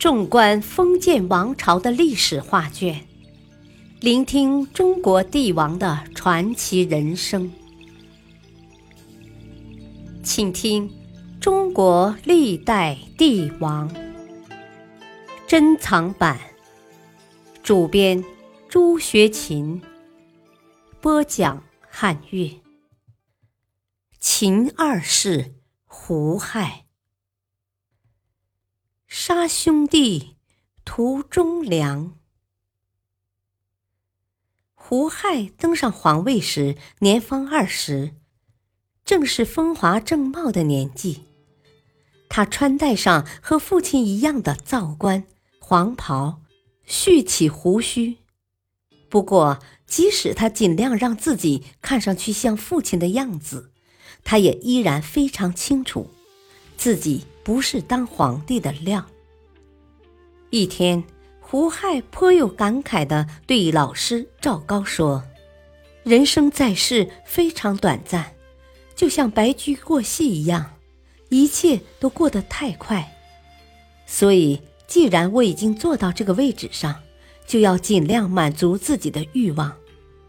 纵观封建王朝的历史画卷，聆听中国帝王的传奇人生，请听《中国历代帝王》珍藏版，主编朱学勤，播讲汉乐。秦二世胡亥。杀兄弟，图忠良。胡亥登上皇位时，年方二十，正是风华正茂的年纪。他穿戴上和父亲一样的皂冠、黄袍，蓄起胡须。不过，即使他尽量让自己看上去像父亲的样子，他也依然非常清楚自己。不是当皇帝的料。一天，胡亥颇有感慨地对老师赵高说：“人生在世非常短暂，就像白驹过隙一样，一切都过得太快。所以，既然我已经坐到这个位置上，就要尽量满足自己的欲望，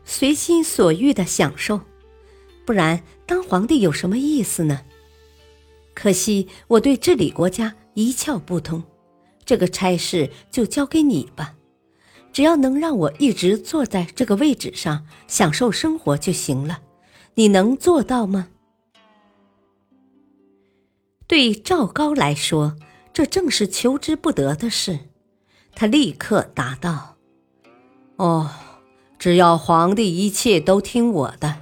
随心所欲的享受，不然当皇帝有什么意思呢？”可惜我对治理国家一窍不通，这个差事就交给你吧。只要能让我一直坐在这个位置上享受生活就行了，你能做到吗？对赵高来说，这正是求之不得的事。他立刻答道：“哦，只要皇帝一切都听我的，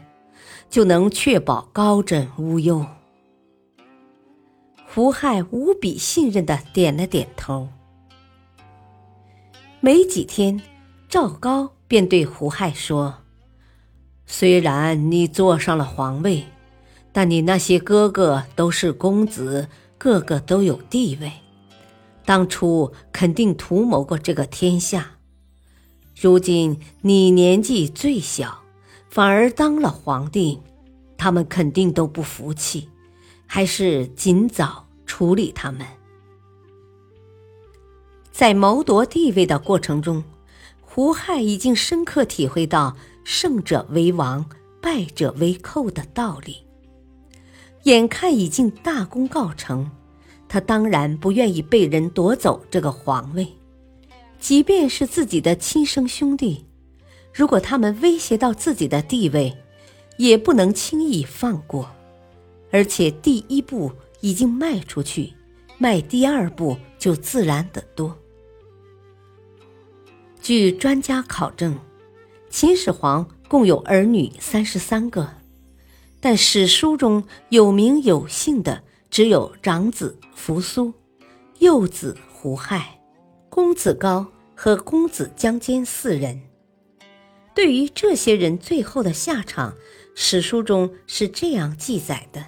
就能确保高枕无忧。”胡亥无比信任的点了点头。没几天，赵高便对胡亥说：“虽然你坐上了皇位，但你那些哥哥都是公子，个个都有地位，当初肯定图谋过这个天下。如今你年纪最小，反而当了皇帝，他们肯定都不服气。”还是尽早处理他们。在谋夺地位的过程中，胡亥已经深刻体会到“胜者为王，败者为寇”的道理。眼看已经大功告成，他当然不愿意被人夺走这个皇位，即便是自己的亲生兄弟，如果他们威胁到自己的地位，也不能轻易放过。而且第一步已经迈出去，迈第二步就自然得多。据专家考证，秦始皇共有儿女三十三个，但史书中有名有姓的只有长子扶苏、幼子胡亥、公子高和公子将坚四人。对于这些人最后的下场，史书中是这样记载的。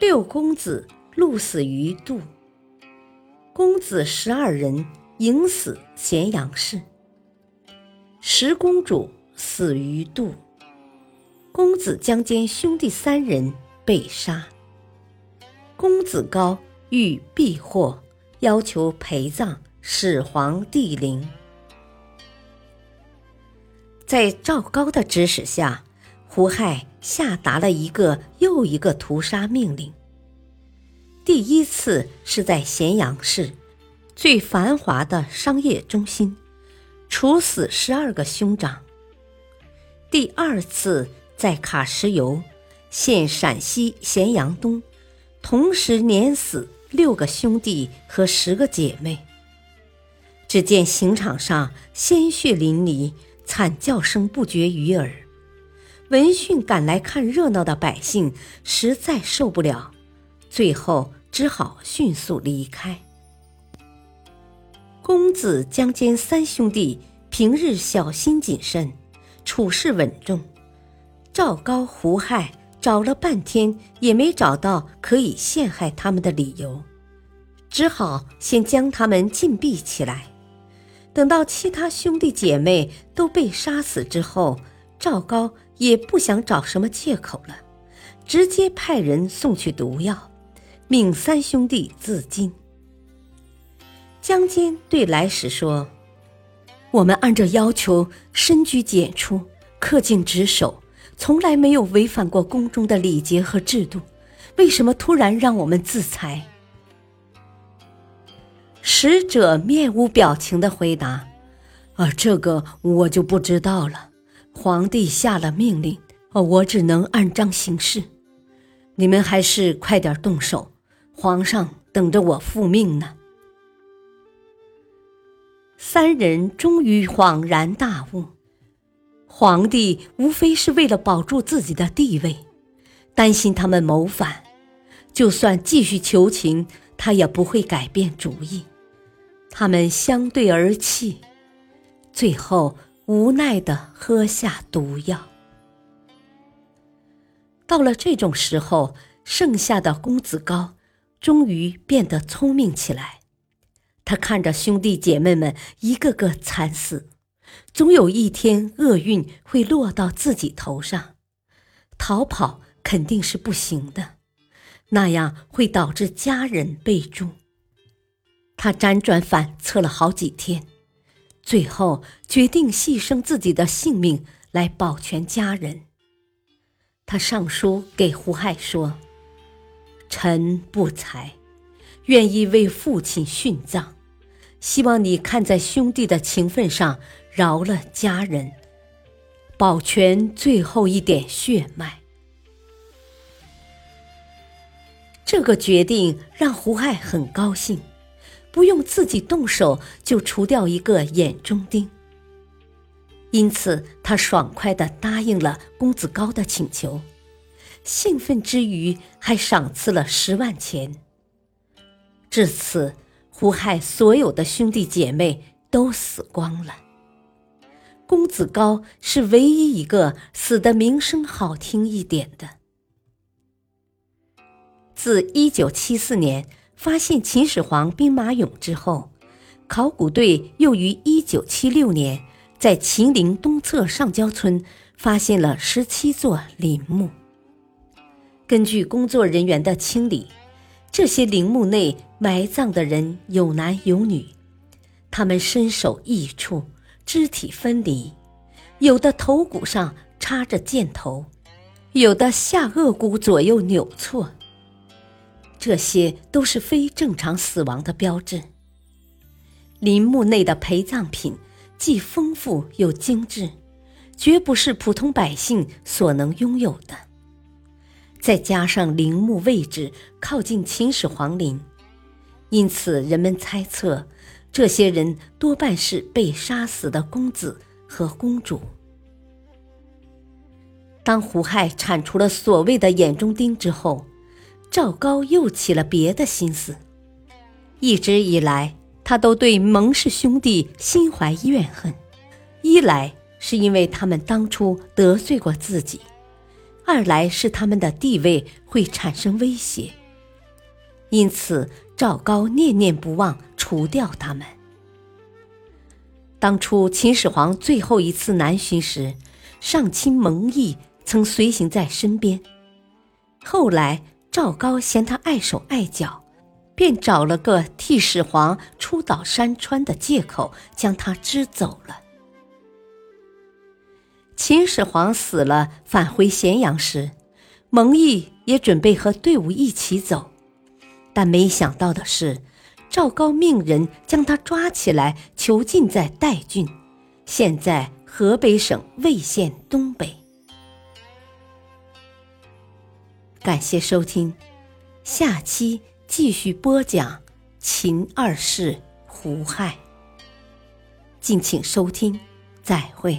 六公子戮死于杜，公子十二人迎死咸阳市。十公主死于杜，公子姜坚兄弟三人被杀。公子高欲避祸，要求陪葬始皇帝陵。在赵高的指使下。胡亥下达了一个又一个屠杀命令。第一次是在咸阳市，最繁华的商业中心，处死十二个兄长。第二次在卡石尤（现陕西咸阳东），同时碾死六个兄弟和十个姐妹。只见刑场上鲜血淋漓，惨叫声不绝于耳。闻讯赶来看热闹的百姓实在受不了，最后只好迅速离开。公子姜坚三兄弟平日小心谨慎，处事稳重。赵高、胡亥找了半天也没找到可以陷害他们的理由，只好先将他们禁闭起来。等到其他兄弟姐妹都被杀死之后，赵高。也不想找什么借口了，直接派人送去毒药，命三兄弟自尽。江坚对来使说：“我们按照要求深居简出，恪尽职守，从来没有违反过宫中的礼节和制度，为什么突然让我们自裁？”使者面无表情的回答：“啊，这个我就不知道了。皇帝下了命令，哦我只能按章行事。你们还是快点动手，皇上等着我复命呢。”三人终于恍然大悟，皇帝无非是为了保住自己的地位，担心他们谋反，就算继续求情，他也不会改变主意。他们相对而泣，最后无奈的喝下毒药。到了这种时候，剩下的公子高终于变得聪明起来。他看着兄弟姐妹们一个个惨死，总有一天厄运会落到自己头上。逃跑肯定是不行的，那样会导致家人被诛。他辗转反侧了好几天，最后决定牺牲自己的性命来保全家人。他上书给胡亥说：“臣不才，愿意为父亲殉葬。”希望你看在兄弟的情分上，饶了家人，保全最后一点血脉。这个决定让胡亥很高兴，不用自己动手就除掉一个眼中钉。因此，他爽快地答应了公子高的请求，兴奋之余还赏赐了十万钱。至此。胡亥所有的兄弟姐妹都死光了，公子高是唯一一个死的名声好听一点的。自一九七四年发现秦始皇兵马俑之后，考古队又于一九七六年在秦陵东侧上郊村发现了十七座陵墓。根据工作人员的清理。这些陵墓内埋葬的人有男有女，他们身首异处，肢体分离，有的头骨上插着箭头，有的下颚骨左右扭错。这些都是非正常死亡的标志。陵墓内的陪葬品既丰富又精致，绝不是普通百姓所能拥有的。再加上陵墓位置靠近秦始皇陵，因此人们猜测，这些人多半是被杀死的公子和公主。当胡亥铲除了所谓的眼中钉之后，赵高又起了别的心思。一直以来，他都对蒙氏兄弟心怀怨恨，一来是因为他们当初得罪过自己。二来是他们的地位会产生威胁，因此赵高念念不忘除掉他们。当初秦始皇最后一次南巡时，上卿蒙毅曾随行在身边。后来赵高嫌他碍手碍脚，便找了个替始皇出岛山川的借口，将他支走了。秦始皇死了，返回咸阳时，蒙毅也准备和队伍一起走，但没想到的是，赵高命人将他抓起来，囚禁在代郡，现在河北省魏县东北。感谢收听，下期继续播讲秦二世胡亥。敬请收听，再会。